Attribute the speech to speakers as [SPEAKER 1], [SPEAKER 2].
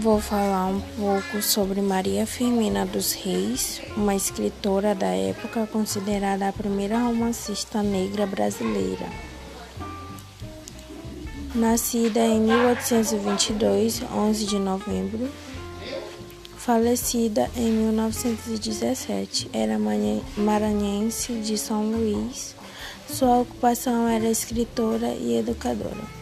[SPEAKER 1] Vou falar um pouco sobre Maria Firmina dos Reis, uma escritora da época considerada a primeira romancista negra brasileira. Nascida em 1822, 11 de novembro, falecida em 1917, era maranhense de São Luís. Sua ocupação era escritora e educadora.